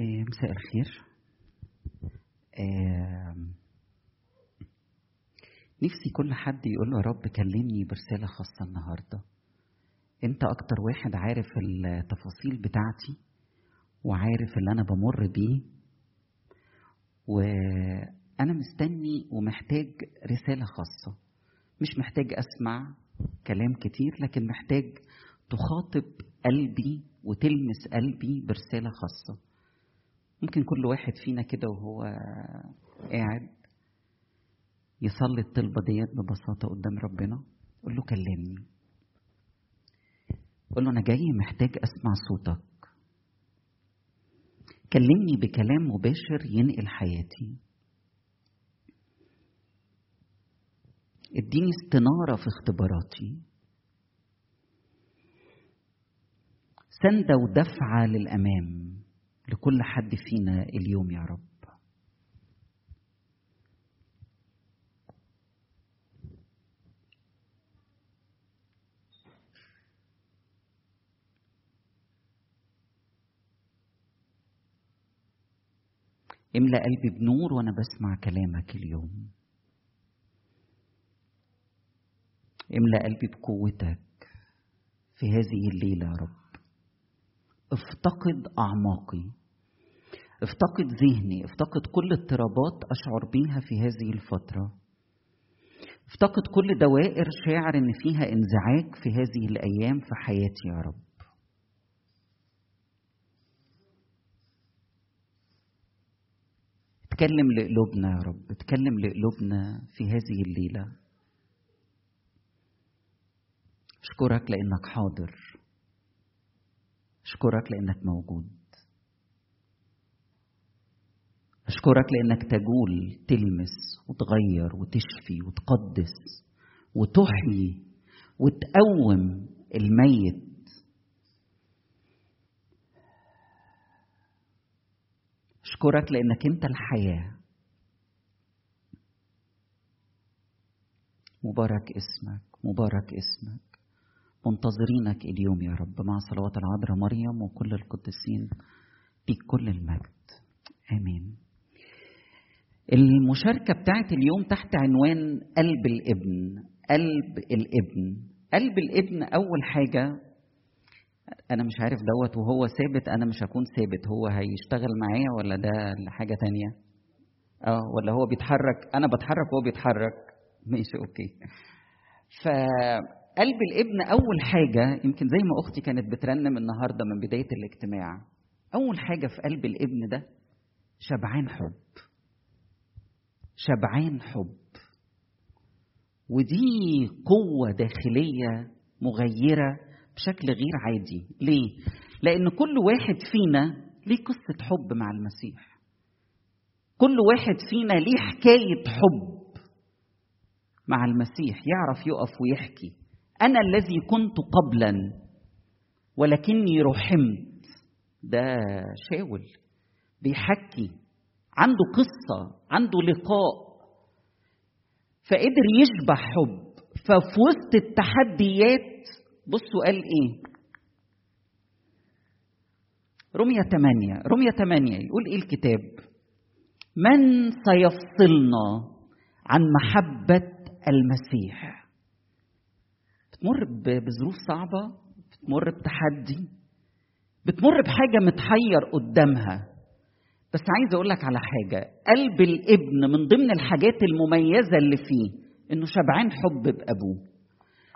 إيه، مساء الخير. نفسي كل حد يقول يا رب كلمني برسالة خاصة النهاردة. أنت أكتر واحد عارف التفاصيل بتاعتي وعارف اللي أنا بمر بيه. وأنا مستني ومحتاج رسالة خاصة. مش محتاج أسمع كلام كتير لكن محتاج تخاطب قلبي وتلمس قلبي برسالة خاصة. ممكن كل واحد فينا كده وهو قاعد يصلي الطلبة ديت ببساطة قدام ربنا قول له كلمني. قول له أنا جاي محتاج أسمع صوتك. كلمني بكلام مباشر ينقل حياتي. اديني استنارة في اختباراتي. سندة ودفعة للأمام. لكل حد فينا اليوم يا رب. املأ قلبي بنور وأنا بسمع كلامك اليوم. املأ قلبي بقوتك في هذه الليلة يا رب. افتقد أعماقي. افتقد ذهني افتقد كل اضطرابات أشعر بيها في هذه الفترة. افتقد كل دوائر شاعر إن فيها انزعاج في هذه الأيام في حياتي يا رب. اتكلم لقلوبنا يا رب اتكلم لقلوبنا في هذه الليلة. أشكرك لأنك حاضر. أشكرك لأنك موجود. أشكرك لأنك تجول تلمس وتغير وتشفي وتقدس وتحيي وتقوم الميت. أشكرك لأنك أنت الحياة. مبارك اسمك مبارك اسمك. منتظرينك اليوم يا رب. مع صلوات العذراء مريم وكل القديسين كل المجد. آمين. المشاركة بتاعت اليوم تحت عنوان قلب الابن قلب الابن. قلب الابن أول حاجة أنا مش عارف دوت وهو ثابت أنا مش هكون ثابت. هو هيشتغل معايا ولا ده حاجة تانية؟ آه ولا هو بيتحرك؟ أنا بتحرك وهو بيتحرك. ماشي أوكي. ف قلب الابن أول حاجة يمكن زي ما أختي كانت بترنم النهارده من بداية الاجتماع أول حاجة في قلب الابن ده شبعان حب. شبعان حب. ودي قوة داخلية مغيرة بشكل غير عادي. ليه؟ لأن كل واحد فينا ليه قصة حب مع المسيح. كل واحد فينا ليه حكاية حب مع المسيح. يعرف يقف ويحكي. أنا الذي كنت قبلا ولكني رحمت. ده شاول. بيحكي. عنده قصة عنده لقاء. فقدر يشبع حب. ففي وسط التحديات بصوا قال إيه؟ رمية 8 رمية 8 يقول إيه الكتاب؟ من سيفصلنا عن محبة المسيح؟ بتمر بظروف صعبة؟ بتمر بتحدي؟ بتمر بحاجة متحير قدامها؟ بس عايز أقول لك على حاجة. قلب الابن من ضمن الحاجات المميزة اللي فيه إنه شبعان حب بأبوه.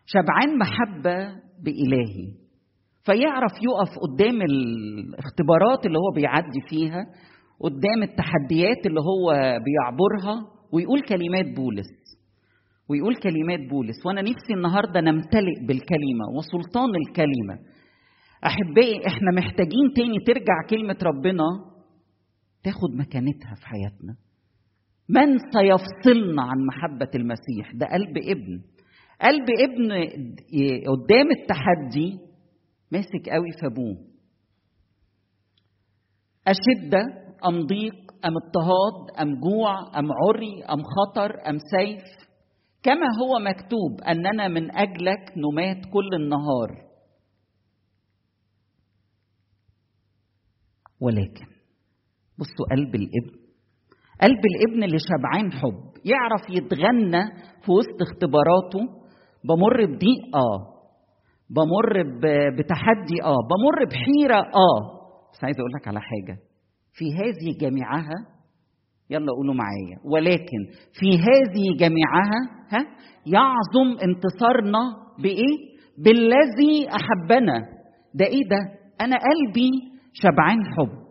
شبعان محبة بإلهي. فيعرف يقف قدام الاختبارات اللي هو بيعدي فيها قدام التحديات اللي هو بيعبرها ويقول كلمات بولس. ويقول كلمات بولس. وأنا نفسي النهارده نمتلئ بالكلمة وسلطان الكلمة. أحبائي إحنا محتاجين تاني ترجع كلمة ربنا تاخد مكانتها في حياتنا. من سيفصلنا عن محبة المسيح؟ ده قلب ابن. قلب ابن قدام التحدي ماسك قوي في أبوه. أشدة أم ضيق أم اضطهاد أم جوع أم عري أم خطر أم سيف؟ كما هو مكتوب أننا من أجلك نمات كل النهار. ولكن بصوا قلب الابن. قلب الابن اللي شبعان حب. يعرف يتغنى في وسط اختباراته. بمر بضيق آه. بمر بتحدي آه. بمر بحيرة آه. بس عايز أقول لك على حاجة. في هذه جميعها يلا قولوا معايا. ولكن في هذه جميعها ها يعظم انتصارنا بإيه؟ بالذي أحبنا. ده إيه ده؟ أنا قلبي شبعان حب.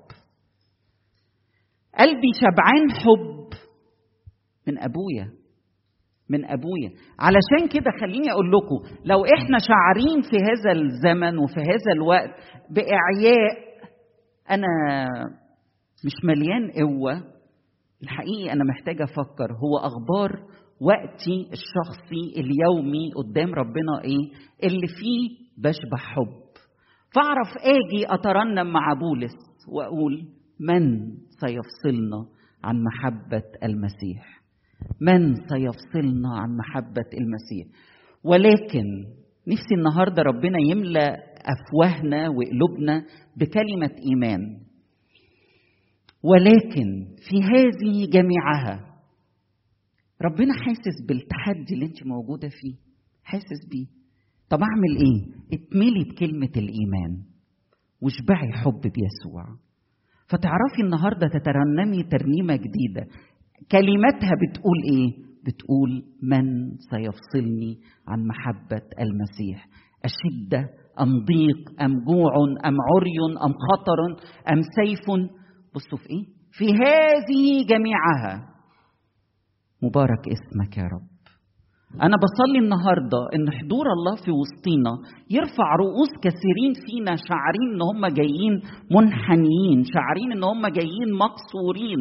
قلبي شبعان حب من أبويا من أبويا. علشان كده خليني أقول لكم لو إحنا شعرين في هذا الزمن وفي هذا الوقت بإعياء أنا مش مليان قوة. الحقيقي أنا محتاجه أفكر هو أخبار وقتي الشخصي اليومي قدام ربنا إيه؟ اللي فيه بشبع حب. فأعرف آجي أترنم مع بولس وأقول من سيفصلنا عن محبة المسيح؟ من سيفصلنا عن محبة المسيح؟ ولكن نفسي النهارده ربنا يملأ أفواهنا وقلوبنا بكلمة إيمان. ولكن في هذه جميعها ربنا حاسس بالتحدي اللي انت موجودة فيه. حاسس بيه. طب أعمل إيه؟ اتملي بكلمة الإيمان. واشبعي حب بيسوع. فتعرفي النهارده تترنمي ترنيمة جديدة. كلماتها بتقول إيه؟ بتقول من سيفصلني عن محبة المسيح. اشده أم ضيق أم جوع أم عري أم خطر أم سيف؟ بصوا في إيه؟ في هذه جميعها. مبارك اسمك يا رب. أنا بصلي النهاردة إن حضور الله في وسطينا يرفع رؤوس كثيرين فينا شاعرين إن هم جايين منحنيين شاعرين إن هم جايين مقصورين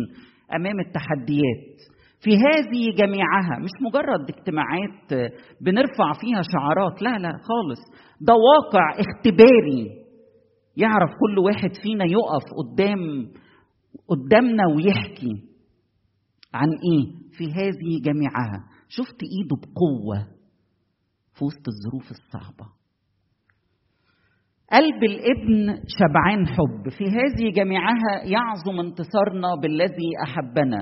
أمام التحديات. في هذه جميعها مش مجرد اجتماعات بنرفع فيها شعارات لا لا خالص. ده واقع اختباري. يعرف كل واحد فينا يقف قدام قدامنا ويحكي. عن إيه؟ في هذه جميعها. شفت ايده بقوة في وسط الظروف الصعبة. قلب الابن شبعان حب. في هذه جميعها يعظم انتصارنا بالذي أحبنا.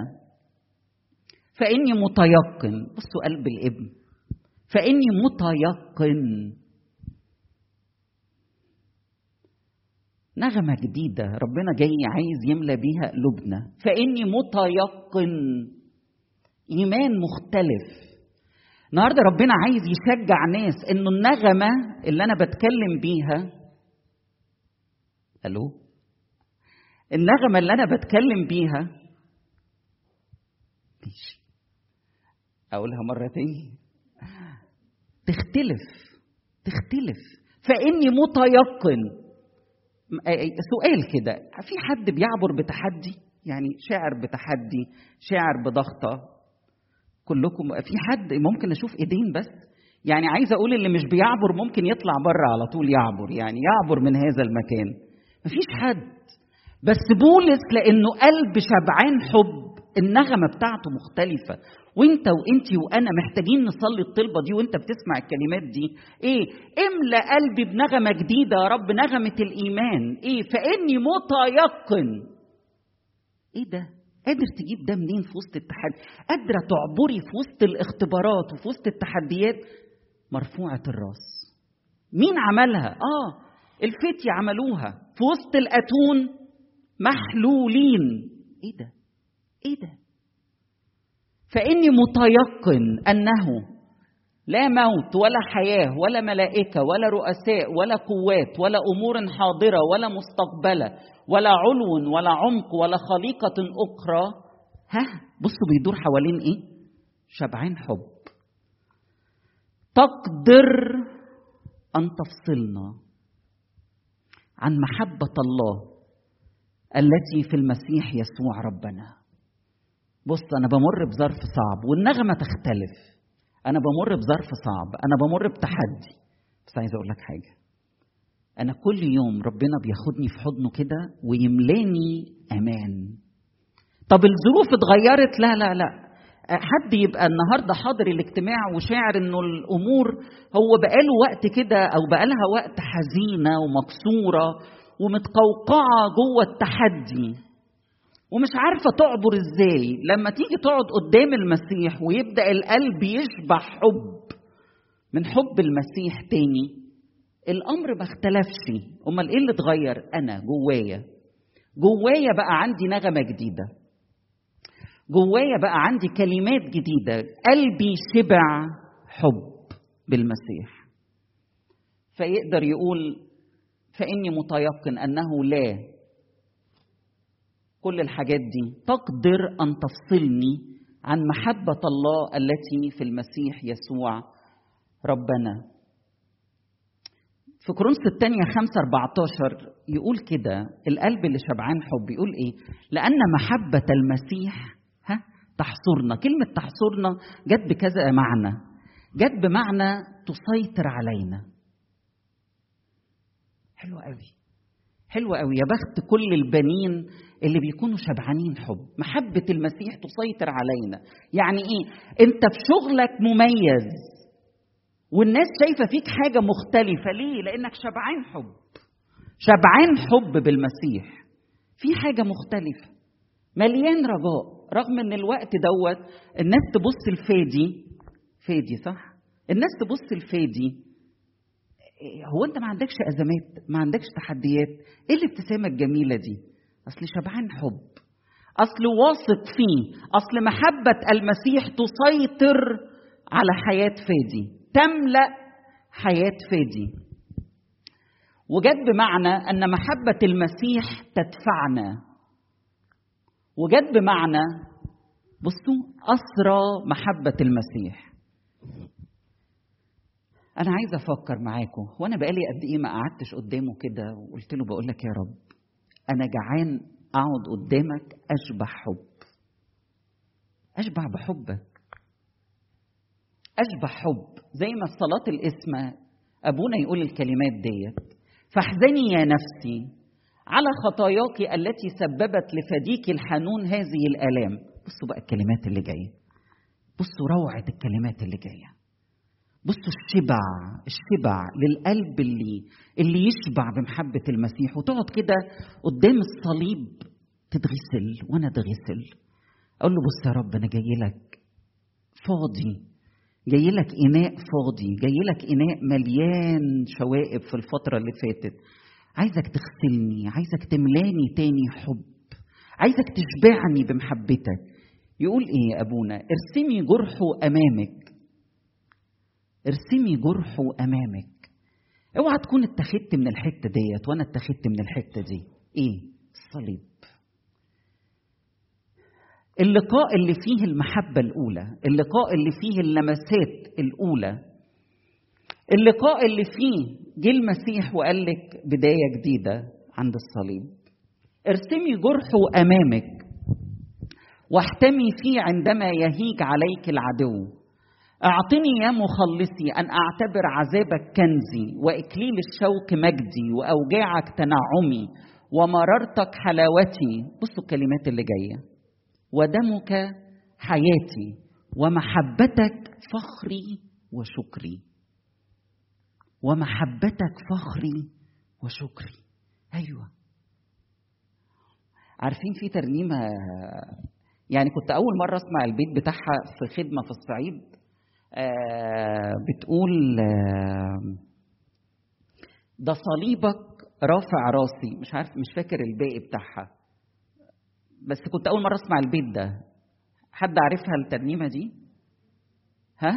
فإني متيقن. بصوا قلب الابن. فإني متيقن. نغمة جديدة. ربنا جاي عايز يملى بيها قلوبنا. فإني متيقن. إيمان مختلف. النهارده ربنا عايز يشجع ناس إنه النغمة اللي أنا بتكلم بيها ألو؟ النغمة اللي أنا بتكلم بيها أقولها مرة تاني. تختلف تختلف. فإني متيقن. سؤال كده في حد بيعبر بتحدي؟ يعني شاعر بتحدي شاعر بضغطة؟ كلكم في حد ممكن أشوف إيدين بس؟ يعني عايز أقول اللي مش بيعبر ممكن يطلع بره على طول يعبر يعني يعبر من هذا المكان. مفيش حد. بس بولس لأنه قلب شبعان حب النغمة بتاعته مختلفة. وإنت وانت وأنا محتاجين نصلي الطلبة دي وإنت بتسمع الكلمات دي. إيه؟ املأ قلبي بنغمة جديدة يا رب نغمة الإيمان. إيه؟ فإني متيقن. إيه ده؟ قادر تجيب ده منين في وسط التحدي؟ قادرة تعبري في وسط الاختبارات وفي وسط التحديات؟ مرفوعة الراس. مين عملها؟ آه الفتية عملوها في وسط الأتون محلولين. إيه ده؟ إيه ده؟ فإني متيقن أنه لا موت ولا حياة ولا ملائكة ولا رؤساء ولا قوات ولا أمور حاضرة ولا مستقبلة ولا علو ولا عمق ولا خليقة أخرى. ها؟ بصوا بيدور حوالين إيه؟ شبعان حب. تقدر أن تفصلنا عن محبة الله التي في المسيح يسوع ربنا. بص أنا بمر بظرف صعب والنغمة تختلف. أنا بمر بظرف صعب أنا بمر بتحدي. بس عايز أقول لك حاجة. أنا كل يوم ربنا بياخدني في حضنه كده ويملاني أمان. طب الظروف اتغيرت؟ لا لا لا. حد يبقى النهارده حاضر الاجتماع وشاعر إنه الأمور هو بقاله وقت كده أو بقالها وقت حزينة ومكسورة ومتقوقعة جوه التحدي. ومش عارفة تعبر إزاي. لما تيجي تقعد قدام المسيح ويبدأ القلب يشبع حب من حب المسيح تاني الأمر ما اختلفش. أمال إيه اللي اتغير؟ أنا جوايا. جوايا بقى عندي نغمة جديدة. جوايا بقى عندي كلمات جديدة. قلبي شبع حب بالمسيح. فيقدر يقول فإني متيقن أنه لا. كل الحاجات دي تقدر أن تفصلني عن محبة الله التي في المسيح يسوع ربنا في كورنثوس الثانية 5 14 يقول كده القلب اللي شبعان حب يقول إيه؟ لأن محبة المسيح ها تحصرنا، كلمة تحصرنا جت بكذا معنى. جت بمعنى تسيطر علينا. حلو قوي. حلو قوي. يا بخت كل البنين اللي بيكونوا شبعانين حب، محبة المسيح تسيطر علينا. يعني إيه؟ أنت في شغلك مميز. والناس شايفة فيك حاجة مختلفة. ليه؟ لأنك شبعان حب. شبعان حب بالمسيح. في حاجة مختلفة. مليان رجاء. رغم إن الوقت دوت الناس تبص الفادي فادي صح؟ الناس تبص الفادي هو انت ما عندكش أزمات ما عندكش تحديات إيه الابتسامة الجميلة دي؟ أصل شبعان حب أصل واثق فيه أصل محبة المسيح تسيطر على حياة فادي تملأ حياة فادي. وجد بمعنى أن محبة المسيح تدفعنا. وجد بمعنى بصوا أسرى محبة المسيح. أنا عايز أفكر معاكم. وأنا بقالي قد إيه ما قعدتش قدامه كده وقلت له بقول لك يا رب أنا جعان أقعد قدامك أشبع حب. أشبع بحبك. أشبع حب. زي ما في صلاه الاسم أبونا يقول الكلمات ديت. فاحزني يا نفسي على خطاياك التي سببت لفديك الحنون هذه الآلام. بصوا بقى الكلمات اللي جاية. بصوا روعة الكلمات اللي جاية. بصوا الشبع الشبع للقلب اللي اللي يشبع بمحبه المسيح. وتقعد كده قدام الصليب تتغسل وأنا أتغسل. أقول له بص يا رب أنا جاي لك فاضي. جاي لك إناء فاضي. جاي لك إناء مليان شوائب في الفترة اللي فاتت. عايزك تغسلني عايزك تملاني تاني حب. عايزك تشبعني بمحبتك. يقول إيه أبونا؟ ارسمي جرحه أمامك. ارسمي جرحه أمامك. اوعى تكون اتخذت من الحتة ديت وأنا اتخذت من الحتة دي. إيه؟ الصليب اللقاء اللي فيه المحبة الأولى اللقاء اللي فيه اللمسات الأولى اللقاء اللي فيه جه المسيح وقال لك بداية جديدة عند الصليب. ارسمي جرحه أمامك واحتمي فيه عندما يهيج عليك العدو. أعطني يا مخلصي أن أعتبر عذابك كنزي وإكليل الشوك مجدي وأوجاعك تنعمي ومررتك حلاوتي. بصوا الكلمات اللي جاية. ودمك حياتي ومحبتك فخري وشكري. ومحبتك فخري وشكري. أيوه. عارفين في ترنيمة يعني كنت أول مرة أسمع البيت بتاعها في خدمة في الصعيد. بتقول آه ده صليبك رافع راسي. مش عارف مش فاكر الباقي بتاعها. بس كنت أول مرة أسمع البيت ده. حد عارفها الترنيمة دي؟ ها؟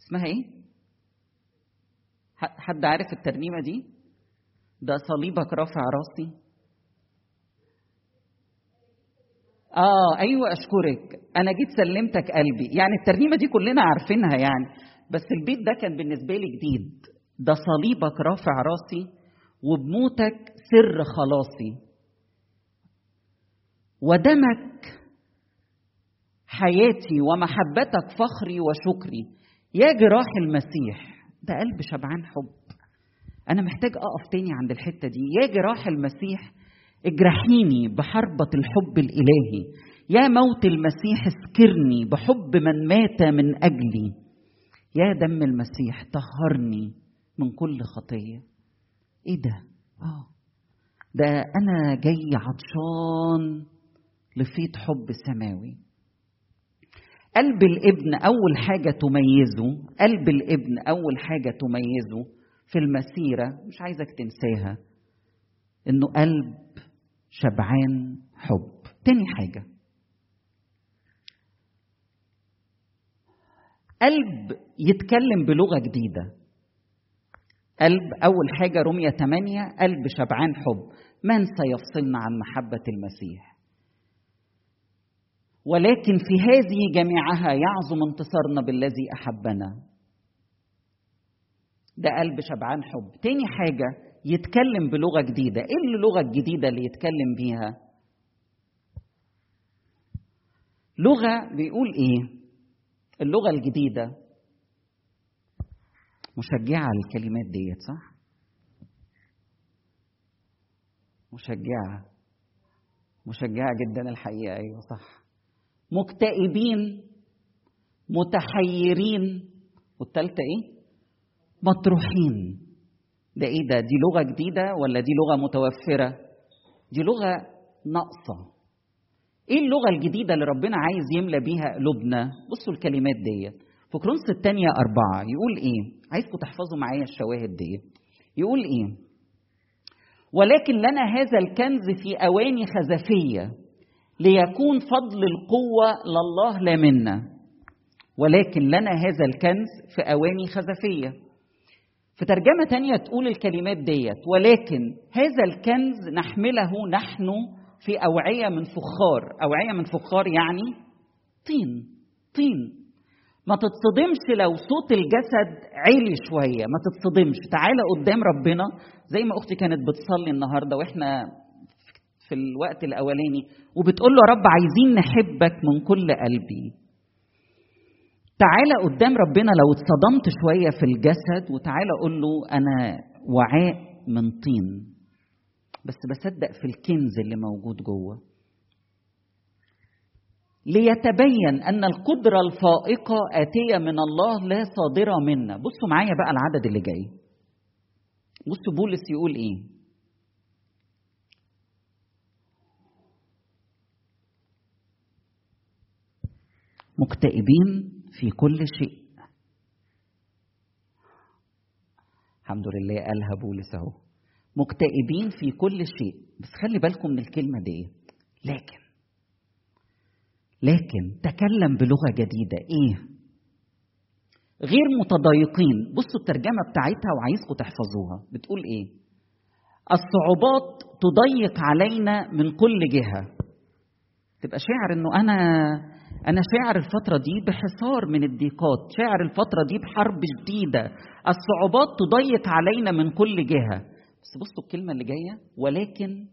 اسمها إيه؟ حد عارف الترنيمة دي؟ ده صليبك رافع راسي. آه أيوه أشكرك. أنا جيت سلمتك قلبي. يعني الترنيمة دي كلنا عارفينها يعني. بس البيت ده كان بالنسبة لي جديد. ده صليبك رافع راسي وبموتك سر خلاصي. ودمك حياتي ومحبتك فخري وشكري. يا جراح المسيح. ده قلب شبعان حب. أنا محتاج أقف تاني عند الحتة دي. يا جراح المسيح اجرحيني بحربة الحب الإلهي. يا موت المسيح اسكرني بحب من مات من أجلي. يا دم المسيح طهرني من كل خطية. إيه ده؟ آه. ده أنا جاي عطشان لفيض حب سماوي. قلب الابن أول حاجة تميزه قلب الابن أول حاجة تميزه في المسيرة مش عايزك تنساها إنه قلب شبعان حب. تاني حاجة. قلب يتكلم بلغة جديدة. قلب أول حاجة رميه 8 قلب شبعان حب. من سيفصلنا عن محبة المسيح؟ ولكن في هذه جميعها يعظم انتصارنا بالذي أحبنا. ده قلب شبعان حب. تاني حاجة يتكلم بلغة جديدة. إيه اللغة الجديده اللي يتكلم بيها؟ لغة بيقول إيه؟ اللغة الجديدة. مشجعة الكلمات ديت صح؟ مشجعة. مشجعة جدا الحقيقة. أيوه صح. مكتئبين. متحيرين. والتالتة إيه؟ مطروحين. ده إيه ده؟ دي لغة جديدة ولا دي لغة متوفرة؟ دي لغة ناقصة. إيه اللغة الجديدة اللي ربنا عايز يملى بيها قلوبنا بصوا الكلمات ديت. في كرونس الثانية أربعة يقول إيه؟ عايزكم تحفظوا معايا الشواهد دي يقول إيه؟ ولكن لنا هذا الكنز في أواني خزفية ليكون فضل القوة لله لا منا. ولكن لنا هذا الكنز في أواني خزفية. في ترجمة تانية تقول الكلمات ديت ولكن هذا الكنز نحمله نحن في أوعية من فخار. أوعية من فخار يعني طين طين. ما تتصدمش لو صوت الجسد عالي شوية ما تتصدمش. تعالى قدام ربنا زي ما أختي كانت بتصلي النهاردة وإحنا في الوقت الأولاني وبتقول له يا رب عايزين نحبك من كل قلبي. تعالى قدام ربنا لو اتصدمت شوية في الجسد وتعالى قول له أنا وعاء من طين. بس بصدق في الكنز اللي موجود جوه. ليتبين أن القدرة الفائقة آتية من الله لا صادرة منا. بصوا معايا بقى العدد اللي جاي. بصوا بولس يقول إيه. مكتئبين في كل شيء. الحمد لله قالها بولس أهو. مكتئبين في كل شيء. بس خلي بالكم من الكلمة دي لكن. لكن تكلم بلغة جديدة. إيه؟ غير متضايقين. بصوا الترجمة بتاعتها وعايزكم تحفظوها. بتقول إيه؟ الصعوبات تضيق علينا من كل جهة. تبقى شاعر إنه أنا أنا شاعر الفترة دي بحصار من الضيقات، شاعر الفترة دي بحرب شديدة، الصعوبات تضيق علينا من كل جهة. بس بصوا الكلمة اللي جاية ولكن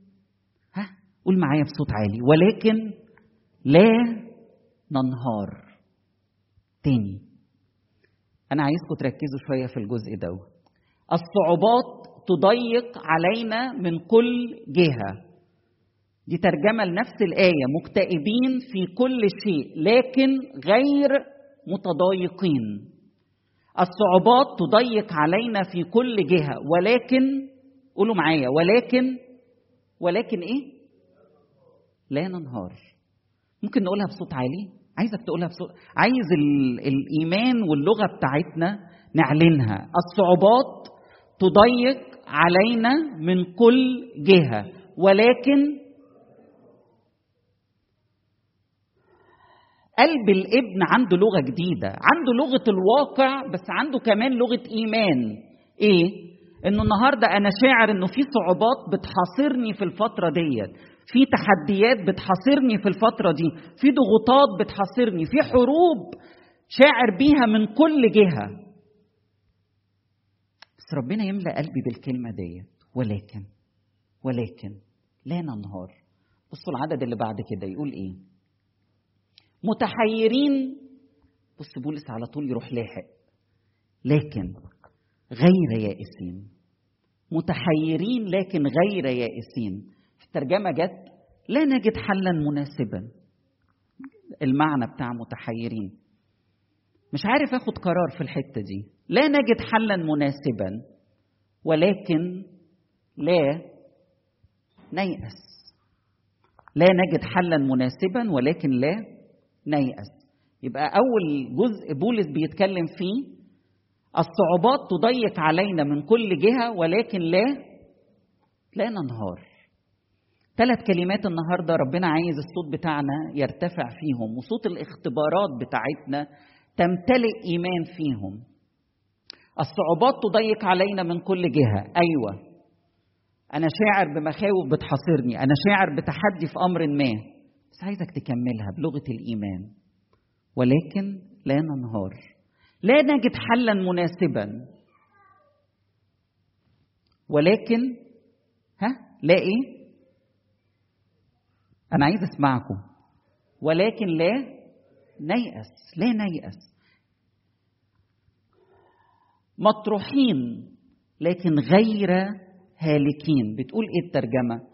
ها قول معايا بصوت عالي ولكن لا ننهار. تاني أنا عايزكم تركزوا شوية في الجزء دوت. الصعوبات تضيق علينا من كل جهة دي ترجمه لنفس الآية مكتئبين في كل شيء لكن غير متضايقين. الصعوبات تضيق علينا في كل جهة ولكن قولوا معايا ولكن ولكن إيه؟ لا ننهار. ممكن نقولها بصوت عالي؟ عايزك تقولها بصوت عايز ال... الإيمان واللغة بتاعتنا نعلنها. الصعوبات تضيق علينا من كل جهة ولكن قلب الابن عنده لغة جديدة عنده لغة الواقع بس عنده كمان لغة إيمان. إيه؟ إنه النهارده أنا شاعر إنه في صعوبات بتحاصرني في الفترة ديت في تحديات بتحاصرني في الفترة دي في ضغوطات بتحاصرني في حروب شاعر بيها من كل جهة. بس ربنا يملأ قلبي بالكلمة ديت. ولكن ولكن لا ننهار. بصوا العدد اللي بعد كده يقول إيه؟ متحيرين. بص بولس على طول يروح لاحق. لكن غير يائسين. متحيرين لكن غير يائسين. في الترجمة جت لا نجد حلا مناسبا. المعنى بتاع متحيرين. مش عارف آخد قرار في الحتة دي. لا نجد حلا مناسبا ولكن لا نيأس. لا نجد حلا مناسبا ولكن لا نيأس. يبقى أول جزء بولس بيتكلم فيه الصعوبات تضيق علينا من كل جهة ولكن لا لا ننهار. ثلاث كلمات النهارده ربنا عايز الصوت بتاعنا يرتفع فيهم وصوت الاختبارات بتاعتنا تمتلئ إيمان فيهم. الصعوبات تضيق علينا من كل جهة. أيوه. أنا شاعر بمخاوف بتحاصرني أنا شاعر بتحدي في أمر ما. بس عايزك تكملها بلغة الإيمان. ولكن لا ننهار. لا نجد حلا مناسبا. ولكن ها؟ لا إيه؟ أنا عايز أسمعكم. ولكن لا نيأس لا نيأس. مطروحين لكن غير هالكين. بتقول إيه الترجمة؟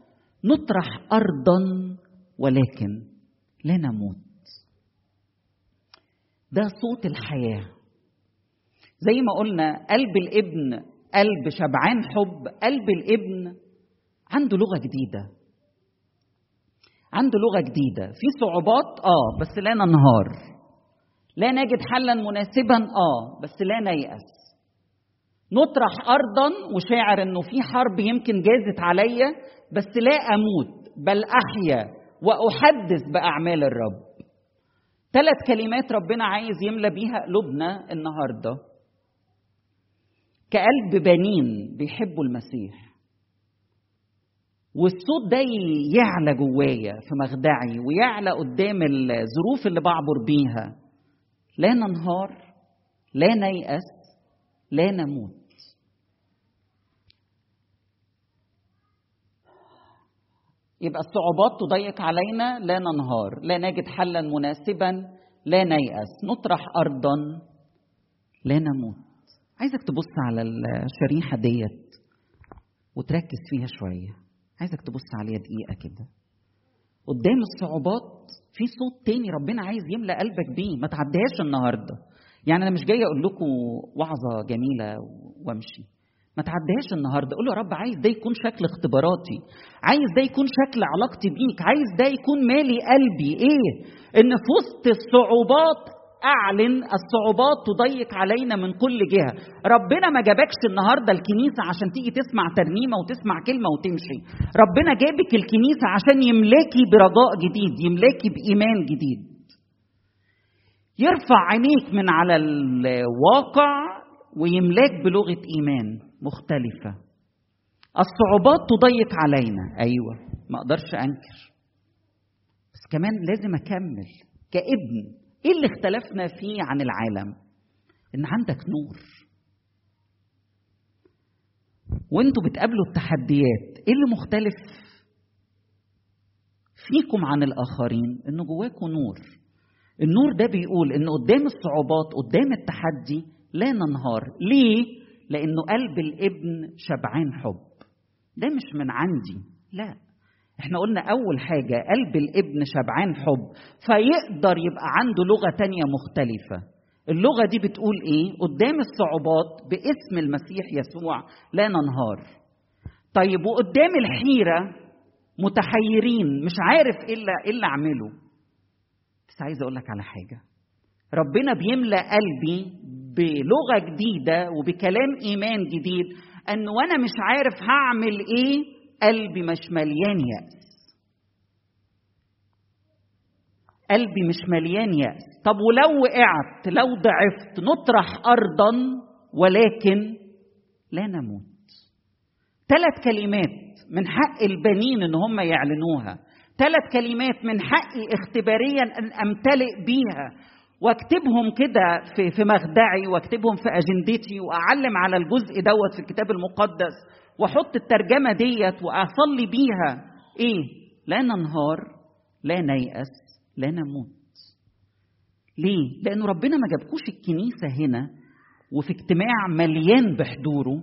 نطرح ارضا ولكن لا نموت. ده صوت الحياة. زي ما قلنا قلب الابن قلب شبعان حب قلب الابن عنده لغة جديدة. عنده لغة جديدة. في صعوبات آه بس لا ننهار. لا نجد حلا مناسبا آه بس لا نيأس. نطرح ارضا وشاعر إنه في حرب يمكن جازت عليا بس لا أموت بل أحيا. وأحدث بأعمال الرب. ثلاث كلمات ربنا عايز يملى بيها قلوبنا النهارده. كقلب بنين بيحبوا المسيح. والصوت ده يعلى جوايا في مخدعي ويعلى قدام الظروف اللي بعبر بيها. لا ننهار لا نيأس لا نموت. يبقى الصعوبات تضيق علينا لا ننهار لا نجد حلا مناسبا لا نيأس نطرح أرضا لا نموت. عايزك تبص على الشريحة ديت وتركز فيها شوية. عايزك تبص عليها دقيقة كده. قدام الصعوبات في صوت تاني ربنا عايز يملى قلبك بيه. ما تعديهاش النهارده. يعني أنا مش جاي أقول لكم وعظة جميلة وأمشي. ما تعديهاش النهارده. قول له يا رب عايز ده يكون شكل اختباراتي. عايز ده يكون شكل علاقتي بيك. عايز ده يكون مالي قلبي. إيه؟ إن في وسط الصعوبات أعلن. الصعوبات تضيق علينا من كل جهة. ربنا ما جابكش النهارده الكنيسة عشان تيجي تسمع ترنيمة وتسمع كلمة وتمشي. ربنا جابك الكنيسة عشان يملاكي برجاء جديد يملاكي بإيمان جديد. يرفع عينيك من على الواقع ويملاك بلغة إيمان. مختلفة. الصعوبات تضيق علينا. أيوه ما أقدرش أنكر. بس كمان لازم أكمل. كابن إيه اللي اختلفنا فيه عن العالم؟ إن عندك نور. وأنتوا بتقابلوا التحديات. إيه اللي مختلف فيكم عن الآخرين؟ ان جواكم نور. النور ده بيقول إن قدام الصعوبات قدام التحدي لا ننهار. ليه؟ لأنه قلب الابن شبعان حب. ده مش من عندي. لا. إحنا قلنا أول حاجة قلب الابن شبعان حب فيقدر يبقى عنده لغة تانية مختلفة. اللغة دي بتقول إيه؟ قدام الصعوبات باسم المسيح يسوع لا ننهار. طيب وقدام الحيرة متحيرين مش عارف إيه اللي, إيه اللي أعمله. بس عايز أقول لك على حاجة. ربنا بيملى قلبي بلغة جديدة وبكلام إيمان جديد أن وأنا مش عارف هعمل إيه قلبي مش مليان يأس. قلبي مش مليان يأس. طب ولو وقعت لو ضعفت نطرح أرضا ولكن لا نموت. ثلاث كلمات من حق البنين إن هم يعلنوها. ثلاث كلمات من حقي اختباريا أن أمتلئ بيها. واكتبهم كده في في مخدعي واكتبهم في أجندتي وأعلم على الجزء دوت في الكتاب المقدس وأحط الترجمة ديت وأصلي بيها إيه؟ لا ننهار لا نيأس لا نموت. ليه؟ لأنه ربنا ما جابكوش الكنيسة هنا وفي اجتماع مليان بحضوره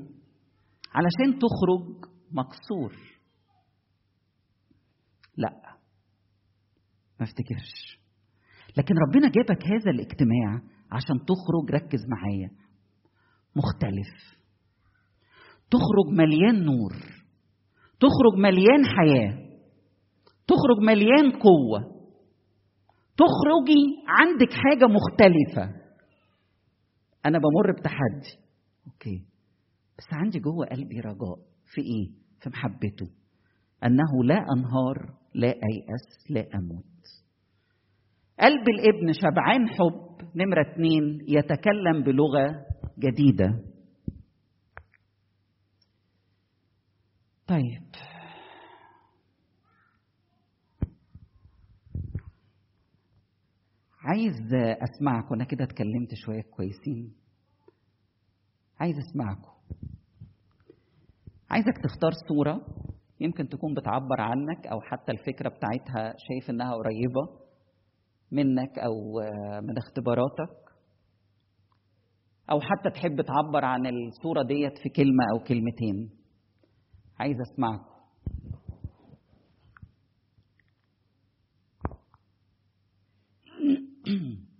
علشان تخرج مكسور. لا. ما افتكرش. لكن ربنا جابك هذا الاجتماع عشان تخرج ركز معايا مختلف. تخرج مليان نور تخرج مليان حياة تخرج مليان قوة. تخرجي عندك حاجة مختلفة. أنا بمر بتحدي. أوكي. بس عندي جوه قلبي رجاء. في إيه؟ في محبته. أنه لا أنهار لا أيأس لا أموت. قلب الابن شبعان حب نمرة اتنين يتكلم بلغة جديدة. طيب. عايز أسمعكم أنا كده اتكلمت شوية كويسين. عايز أسمعكم. عايزك تختار صورة يمكن تكون بتعبر عنك أو حتى الفكرة بتاعتها شايف إنها قريبة. منك أو من اختباراتك؟ أو حتى تحب تعبر عن الصورة ديت في كلمة أو كلمتين؟ عايز اسمعكم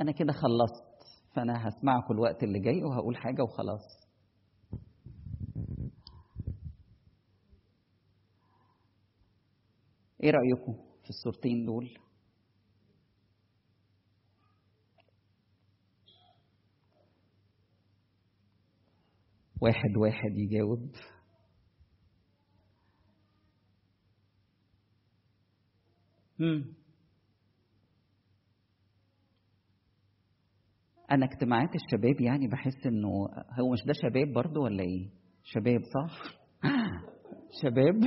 أنا كده خلصت فأنا هسمعكم الوقت اللي جاي وهقول حاجة وخلاص. إيه رأيكم؟ في الصورتين دول. واحد واحد يجاوب. هم. أنا اجتماعات الشباب يعني بحس إنه هو مش ده شباب برضو ولا إيه؟ شباب صح؟ شباب؟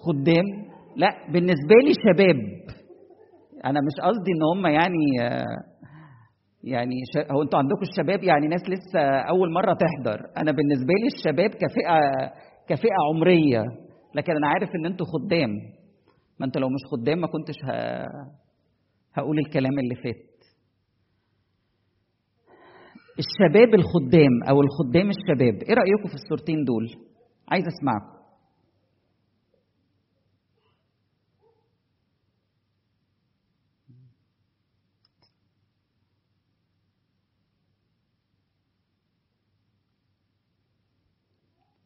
خدام؟ لا بالنسبة لي شباب. أنا مش قصدي إن هم يعني يعني. هو أنتوا عندكم الشباب يعني ناس لسه أول مرة تحضر. أنا بالنسبة لي الشباب كفئة كفئة عمرية. لكن أنا عارف إن أنتوا خدام. ما أنت لو مش خدام ما كنتش ه... هقول الكلام اللي فات. الشباب الخدام أو الخدام الشباب إيه رأيكم في الصورتين دول؟ عايز أسمعكم.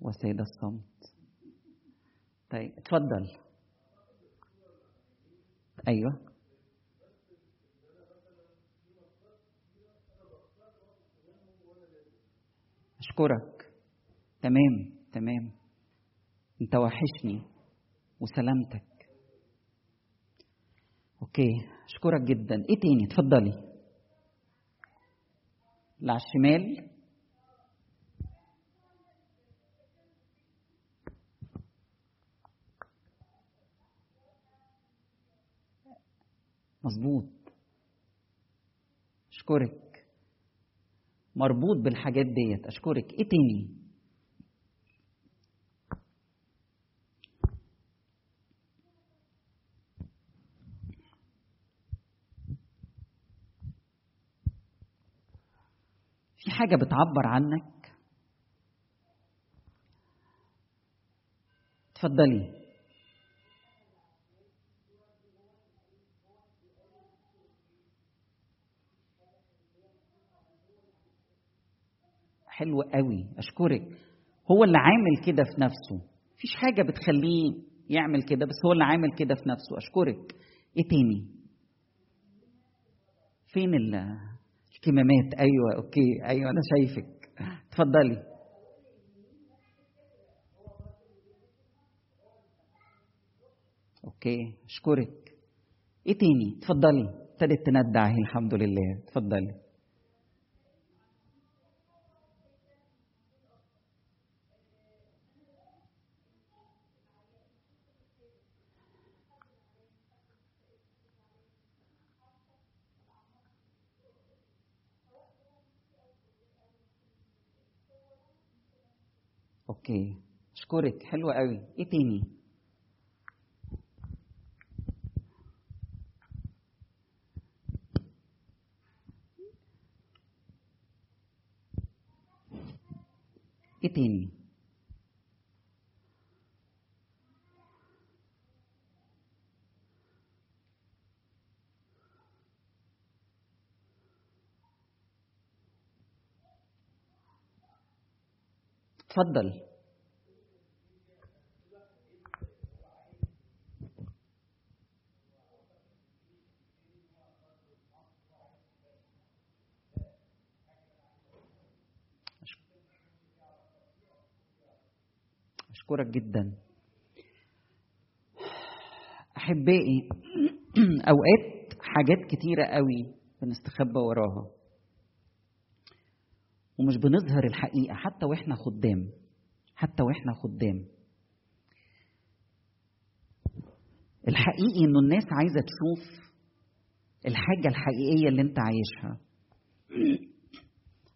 وسيد الصمت. طيب اتفضل أيوه. أشكرك. تمام تمام. أنت وحشني وسلامتك. أوكي أشكرك جدا. إيه تاني؟ اتفضلي. على الشمال. مظبوط. أشكرك. مربوط بالحاجات ديت. أشكرك. إيه تاني؟ في حاجة بتعبر عنك؟ اتفضلي. حلو قوي. أشكرك. هو اللي عامل كده في نفسه. مفيش حاجة بتخليه يعمل كده بس هو اللي عامل كده في نفسه. أشكرك. إيه تاني؟ فين الكمامات أيوه okay. أيوه أنا شايفك. اتفضلي. okay. أشكرك. إيه تاني؟ اتفضلي. ابتدت تندع الحمد لله. اتفضلي. أوكي. اشكرك حلوة قوي. إيه تاني؟ إيه تاني؟ اتفضل أشكرك جدا. أحبائي أوقات حاجات كتيرة قوي بنستخبى وراها. ومش بنظهر الحقيقة حتى وإحنا خدام حتى وإحنا خدام. الحقيقي إنه الناس عايزة تشوف الحاجة الحقيقية اللي أنت عايشها.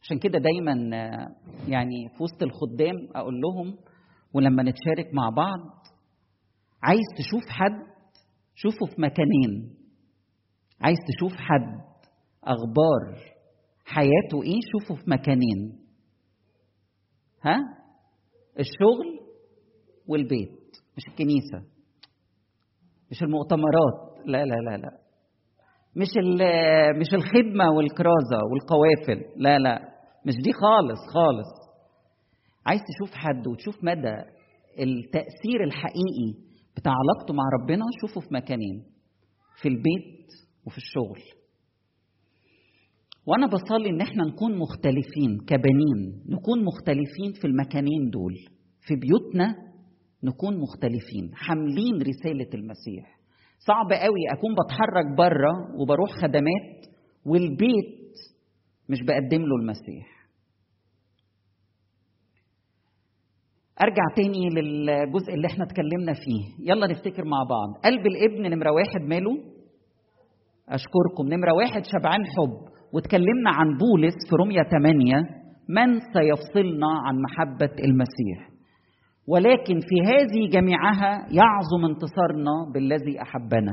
عشان كده دايما يعني في وسط الخدام أقول لهم ولما نتشارك مع بعض عايز تشوف حد شوفه في مكانين. عايز تشوف حد أخبار. حياته إيه؟ شوفه في مكانين. ها؟ الشغل والبيت مش الكنيسة. مش المؤتمرات. لا لا لا لا. مش مش الخدمة والكرازة والقوافل. لا لا. مش دي خالص خالص. عايز تشوف حد وتشوف مدى التأثير الحقيقي بتاع علاقته مع ربنا شوفه في مكانين. في البيت وفي الشغل. وأنا بصلي إن إحنا نكون مختلفين كبنين نكون مختلفين في المكانين دول. في بيوتنا نكون مختلفين حاملين رسالة المسيح. صعب قوي أكون بتحرك بره وبروح خدمات والبيت مش بقدم له المسيح. أرجع تاني للجزء اللي إحنا اتكلمنا فيه. يلا نفتكر مع بعض. قلب الابن نمرة واحد ماله؟ أشكركم. نمرة واحد شبعان حب. واتكلمنا عن بولس في روميا 8 من سيفصلنا عن محبة المسيح. ولكن في هذه جميعها يعظم انتصارنا بالذي أحبنا.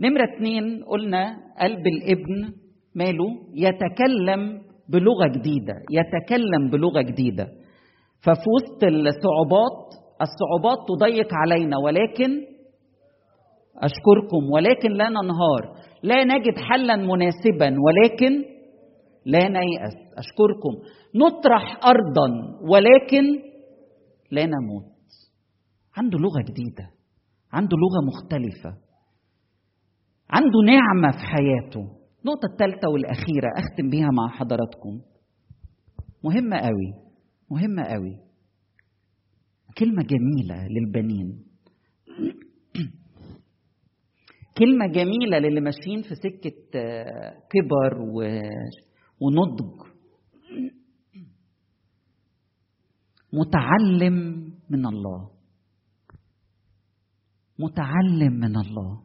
نمرة اتنين قلنا قلب الابن ماله يتكلم بلغة جديدة يتكلم بلغة جديدة. ففي وسط الصعوبات الصعوبات تضيق علينا ولكن أشكركم ولكن لا ننهار. لا نجد حلا مناسبا ولكن لا نيأس. أشكركم. نطرح ارضا ولكن لا نموت. عنده لغة جديدة. عنده لغة مختلفة. عنده نعمة في حياته. النقطة الثالثة والأخيرة أختم بيها مع حضراتكم. مهمة قوي. مهمة قوي. كلمة جميلة للبنين. كلمة جميلة للي ماشيين في سكة كبر ونضج. متعلم من الله. متعلم من الله.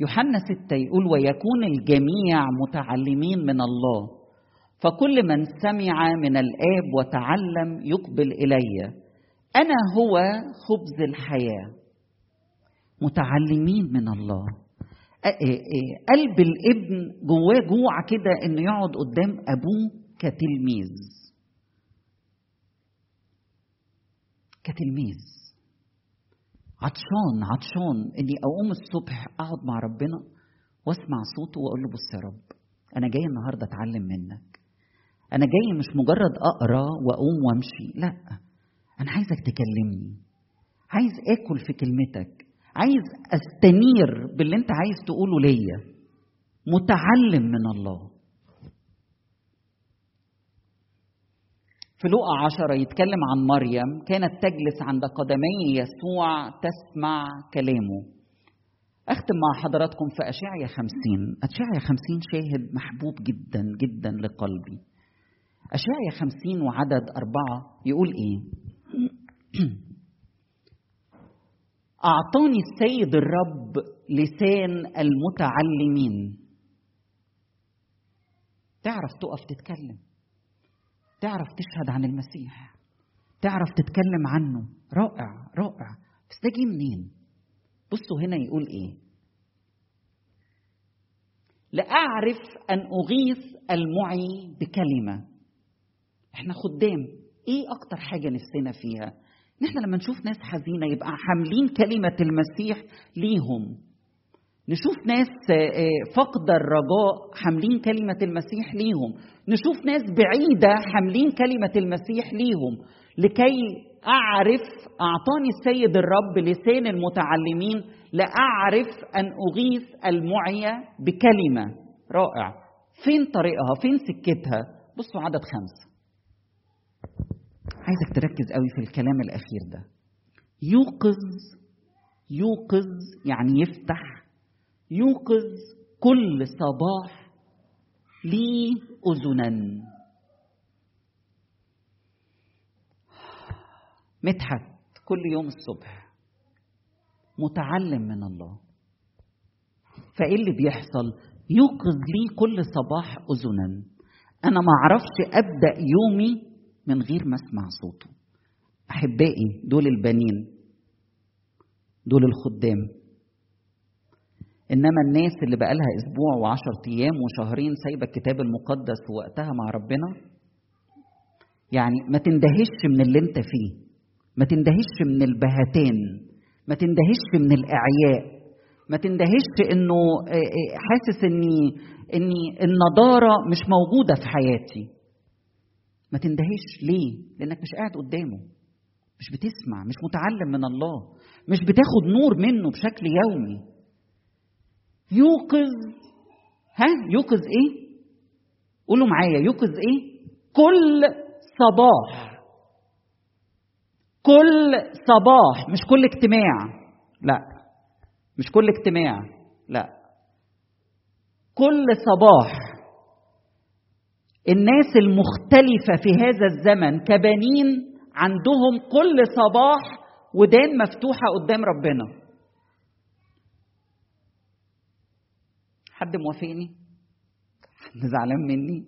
يوحنا ستة يقول ويكون الجميع متعلمين من الله. فكل من سمع من الآب وتعلم يقبل إلي. أنا هو خبز الحياة. متعلمين من الله. قلب الابن جواه جوع كده إنه يقعد قدام أبوه كتلميذ. كتلميذ. عطشان عطشان. إني أقوم الصبح أقعد مع ربنا وأسمع صوته وأقول له بص يا رب أنا جاي النهارده أتعلم منك. أنا جاي مش مجرد أقرأ وأقوم وأمشي لأ. أنا عايزك تكلمني. عايز آكل في كلمتك. عايز أستنير باللي أنت عايز تقوله ليا. متعلم من الله. في لقى عشرة يتكلم عن مريم. كانت تجلس عند قدمي يسوع تسمع كلامه. أختم مع حضراتكم في أشعيا خمسين. أشعيا خمسين شاهد محبوب جدا جدا لقلبي. أشعيا خمسين وعدد أربعة يقول إيه؟ أعطاني السيد الرب لسان المتعلمين. تعرف تقف تتكلم. تعرف تشهد عن المسيح. تعرف تتكلم عنه. رائع رائع. بس ده جه منين؟ بصوا هنا يقول إيه. لأعرف أن أغيث المعي بكلمة. إحنا خدام. إيه أكتر حاجة نفسنا فيها؟ ان إحنا لما نشوف ناس حزينة يبقى حاملين كلمة المسيح ليهم. نشوف ناس فقد الرجاء حاملين كلمة المسيح ليهم. نشوف ناس بعيدة حاملين كلمة المسيح ليهم. لكي أعرف أعطاني السيد الرب لسان المتعلمين لأعرف أن أغيث المعية بكلمة رائع فين طريقها؟ فين سكتها؟ بصوا عدد خمسة. عايزك تركز قوي في الكلام الأخير ده. يوقظ يوقظ يعني يفتح يوقظ كل صباح لي أذنا. مدحت كل يوم الصبح. متعلم من الله. فإيه اللي بيحصل؟ يوقظ لي كل صباح أذنا. أنا ما أعرفش أبدأ يومي من غير ما اسمع صوته. أحبائي دول البنين دول الخدام. إنما الناس اللي بقالها أسبوع وعشر أيام وشهرين سايبة الكتاب المقدس ووقتها مع ربنا يعني ما تندهش من اللي أنت فيه ما تندهش من البهتان ما تندهش من الأعياء ما تندهش إنه حاسس إني إني النضارة مش موجودة في حياتي. ما تندهش ليه؟ لأنك مش قاعد قدامه. مش بتسمع مش متعلم من الله مش بتاخد نور منه بشكل يومي. يوقظ ها؟ يوقظ إيه؟ قولوا معايا يوقظ إيه؟ كل صباح. كل صباح مش كل اجتماع. لا. مش كل اجتماع. لا. كل صباح. الناس المختلفة في هذا الزمن كبنين عندهم كل صباح ودان مفتوحة قدام ربنا. حد موافقني؟ حد زعلان مني؟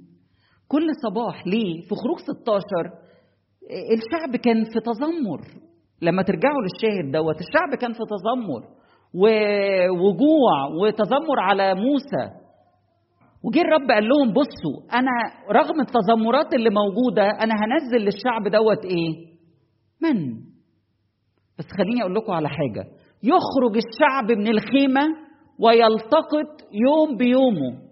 كل صباح ليه؟ في خروج 16 الشعب كان في تذمر. لما ترجعوا للشاهد دوت الشعب كان في تذمر. وجوع وتذمر على موسى. وجه الرب قال لهم بصوا أنا رغم التذمرات اللي موجودة أنا هنزل للشعب دوت إيه؟ من؟ بس خليني أقول لكم على حاجة. يخرج الشعب من الخيمة ويلتقط يوم بيومه.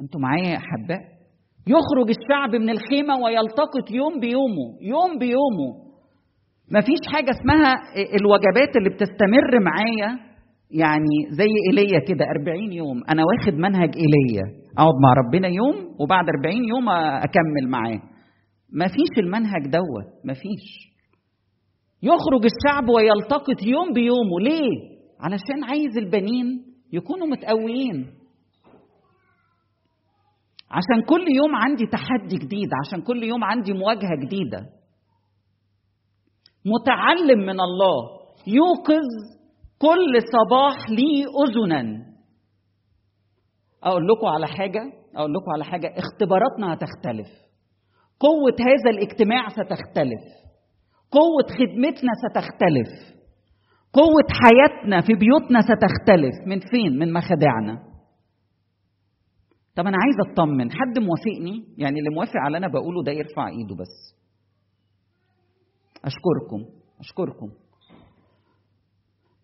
أنتوا معايا يا أحباء؟ يخرج الشعب من الخيمة ويلتقط يوم بيومه. يوم بيومه. مفيش حاجة اسمها الوجبات اللي بتستمر معايا. يعني زي إيليا كده 40 يوم. أنا واخد منهج إيليا. أقعد مع ربنا يوم وبعد 40 يوم أكمل معاه. مفيش المنهج دوت مفيش يخرج الشعب ويلتقط يوم بيومه. ليه؟ علشان عايز البنين يكونوا متقويين. عشان كل يوم عندي تحدي جديد عشان كل يوم عندي مواجهة جديدة. متعلم من الله. يوقظ كل صباح لي اذنا. أقول لكم على حاجة أقول لكم على حاجة اختباراتنا هتختلف. قوة هذا الاجتماع ستختلف. قوة خدمتنا ستختلف. قوة حياتنا في بيوتنا ستختلف. من فين؟ من مخادعنا. طب أنا عايز أطمن حد موافقني؟ يعني اللي موافق على أنا بقوله ده يرفع إيده بس. أشكركم أشكركم.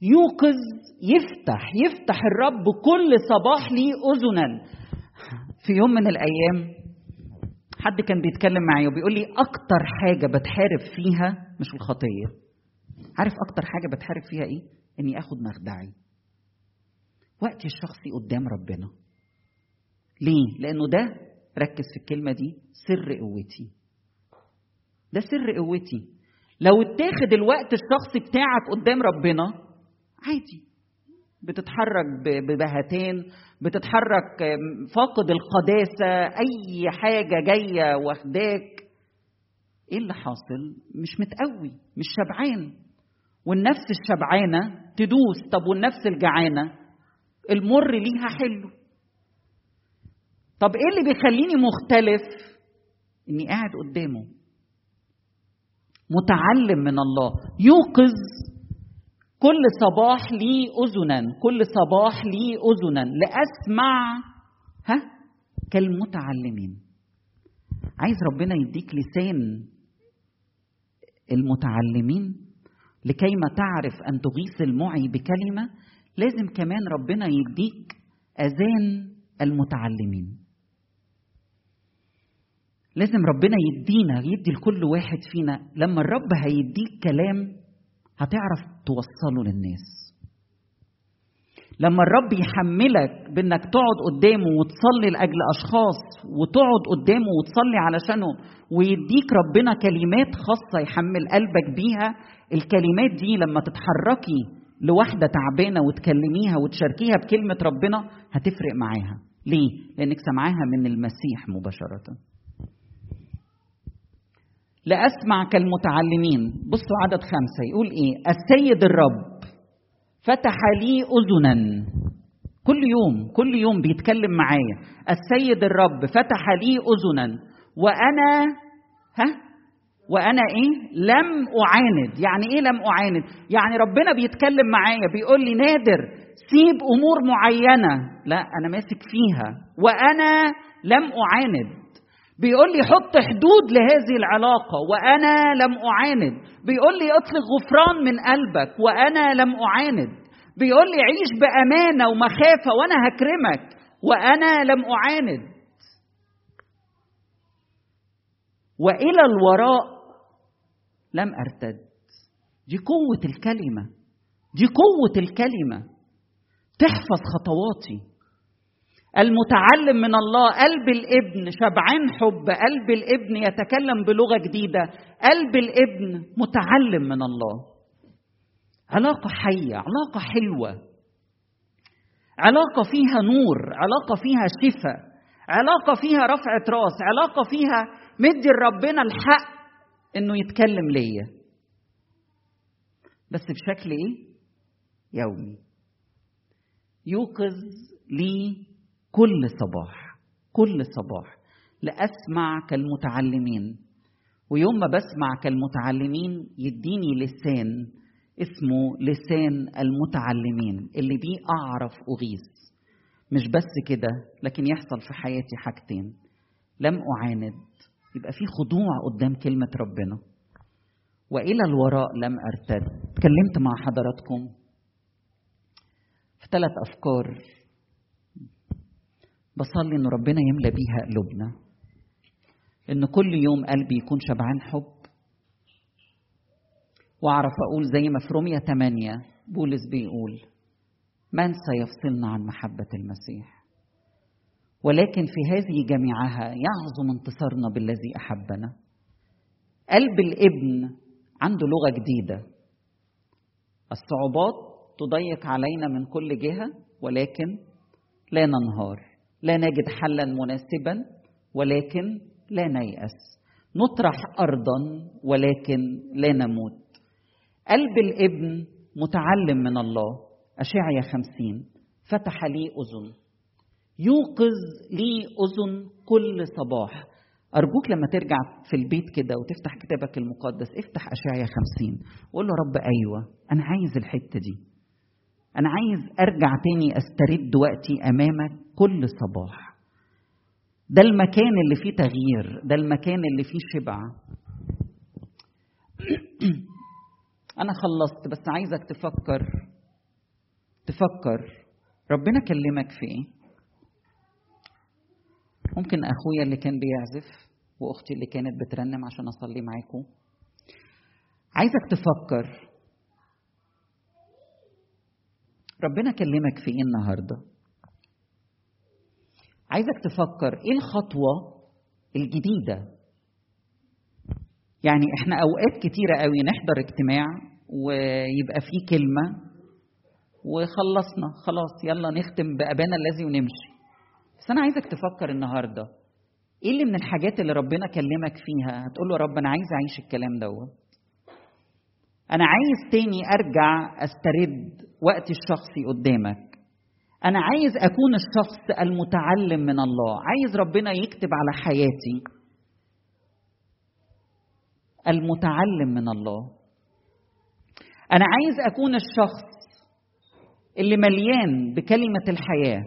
يوقظ يفتح يفتح الرب كل صباح لي اذنا. في يوم من الأيام حد كان بيتكلم معايا وبيقول لي أكتر حاجة بتحارب فيها مش الخطية. عارف أكتر حاجة بتحارب فيها إيه؟ إني آخد مخدعي. وقتي الشخصي قدام ربنا. ليه؟ لأنه ده ركز في الكلمة دي سر قوتي. ده سر قوتي. لو اتاخد الوقت الشخصي بتاعك قدام ربنا عادي. بتتحرك ببهتان بتتحرك فاقد القداسة أي حاجة جاية واخداك. إيه اللي حاصل؟ مش متقوي مش شبعان. والنفس الشبعانة تدوس. طب والنفس الجعانة؟ المر ليها حلو. طب إيه اللي بيخليني مختلف؟ إني قاعد قدامه. متعلم من الله. يوقظ كل صباح لي اذنا كل صباح لي اذنا. لأسمع ها؟ كالمتعلمين. عايز ربنا يديك لسان المتعلمين لكيما تعرف أن تغيث المعي بكلمة. لازم كمان ربنا يديك أذان المتعلمين. لازم ربنا يدينا يدي لكل واحد فينا. لما الرب هيديك كلام هتعرف توصله للناس. لما الرب يحملك بإنك تقعد قدامه وتصلي لأجل أشخاص وتقعد قدامه وتصلي علشانهم ويديك ربنا كلمات خاصة يحمل قلبك بيها الكلمات دي لما تتحركي لواحدة تعبانة وتكلميها وتشاركيها بكلمة ربنا هتفرق معاها. ليه؟ لأنك سمعاها من المسيح مباشرة. لأسمع كالمتعلمين. بصوا عدد خمسة يقول إيه؟ السيد الرب فتح لي اذنا. كل يوم كل يوم بيتكلم معايا. السيد الرب فتح لي اذنا. وأنا ها؟ وأنا إيه؟ لم أعاند. يعني إيه لم أعاند؟ يعني ربنا بيتكلم معايا بيقول لي نادر سيب أمور معينة. لا أنا ماسك فيها. وأنا لم أعاند. بيقول لي حط حدود لهذه العلاقة وأنا لم أعاند. بيقول لي اطلق غفران من قلبك وأنا لم أعاند. بيقول لي عيش بأمانة ومخافة وأنا هكرمك وأنا لم أعاند. وإلى الوراء لم أرتد. دي قوة الكلمة. دي قوة الكلمة. تحفظ خطواتي. المتعلم من الله قلب الابن شبعان حب قلب الابن يتكلم بلغة جديدة قلب الابن متعلم من الله. علاقة حية علاقة حلوة. علاقة فيها نور علاقة فيها شفاء. علاقة فيها رفعة راس علاقة فيها مدي لربنا الحق إنه يتكلم ليا. بس بشكل إيه؟ يومي. يوقظ لي كل صباح كل صباح لأسمع كالمتعلمين. ويوم ما بسمع كالمتعلمين يديني لسان اسمه لسان المتعلمين اللي بيه أعرف اغيث مش بس كده لكن يحصل في حياتي حاجتين. لم أعاند يبقى في خضوع قدام كلمة ربنا. وإلى الوراء لم أرتد. اتكلمت مع حضراتكم في ثلاث أفكار. بصلي إن ربنا يملى بيها قلوبنا. إن كل يوم قلبي يكون شبعان حب. وأعرف أقول زي ما في رومية 8 بولس بيقول من سيفصلنا عن محبة المسيح؟ ولكن في هذه جميعها يعظم انتصارنا بالذي أحبنا. قلب الابن عنده لغة جديدة. الصعوبات تضيق علينا من كل جهة ولكن لا ننهار. لا نجد حلا مناسبا ولكن لا نيأس. نطرح أرضا ولكن لا نموت. قلب الابن متعلم من الله. أشعيا خمسين. فتح لي أذن. يوقظ لي أذن كل صباح. أرجوك لما ترجع في البيت كده وتفتح كتابك المقدس افتح أشعيا خمسين. وقول له رب أيوة أنا عايز الحتة دي. أنا عايز أرجع تاني أسترد وقتي أمامك كل صباح. ده المكان اللي فيه تغيير ده المكان اللي فيه شبع. أنا خلصت بس عايزك تفكر. تفكر ربنا كلمك في إيه؟ ممكن أخويا اللي كان بيعزف وأختي اللي كانت بترنم عشان أصلي معاكم. عايزك تفكر. ربنا كلمك في إيه النهارده؟ عايزك تفكر إيه الخطوة الجديدة؟ يعني إحنا أوقات كتيرة قوي نحضر اجتماع ويبقى فيه كلمة وخلصنا خلاص يلا نختم بأبانا الذي ونمشي. بس أنا عايزك تفكر النهارده إيه اللي من الحاجات اللي ربنا كلمك فيها؟ هتقول له رب أنا عايز أعيش الكلام دوت. أنا عايز تاني أرجع أسترد وقتي الشخصي قدامك. أنا عايز أكون الشخص المتعلم من الله. عايز ربنا يكتب على حياتي المتعلم من الله. أنا عايز أكون الشخص اللي مليان بكلمة الحياة.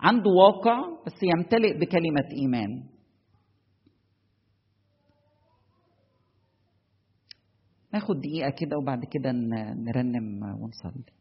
عنده واقع بس يمتلئ بكلمة إيمان. ناخد دقيقة كده وبعد كده نرنم ونصلي.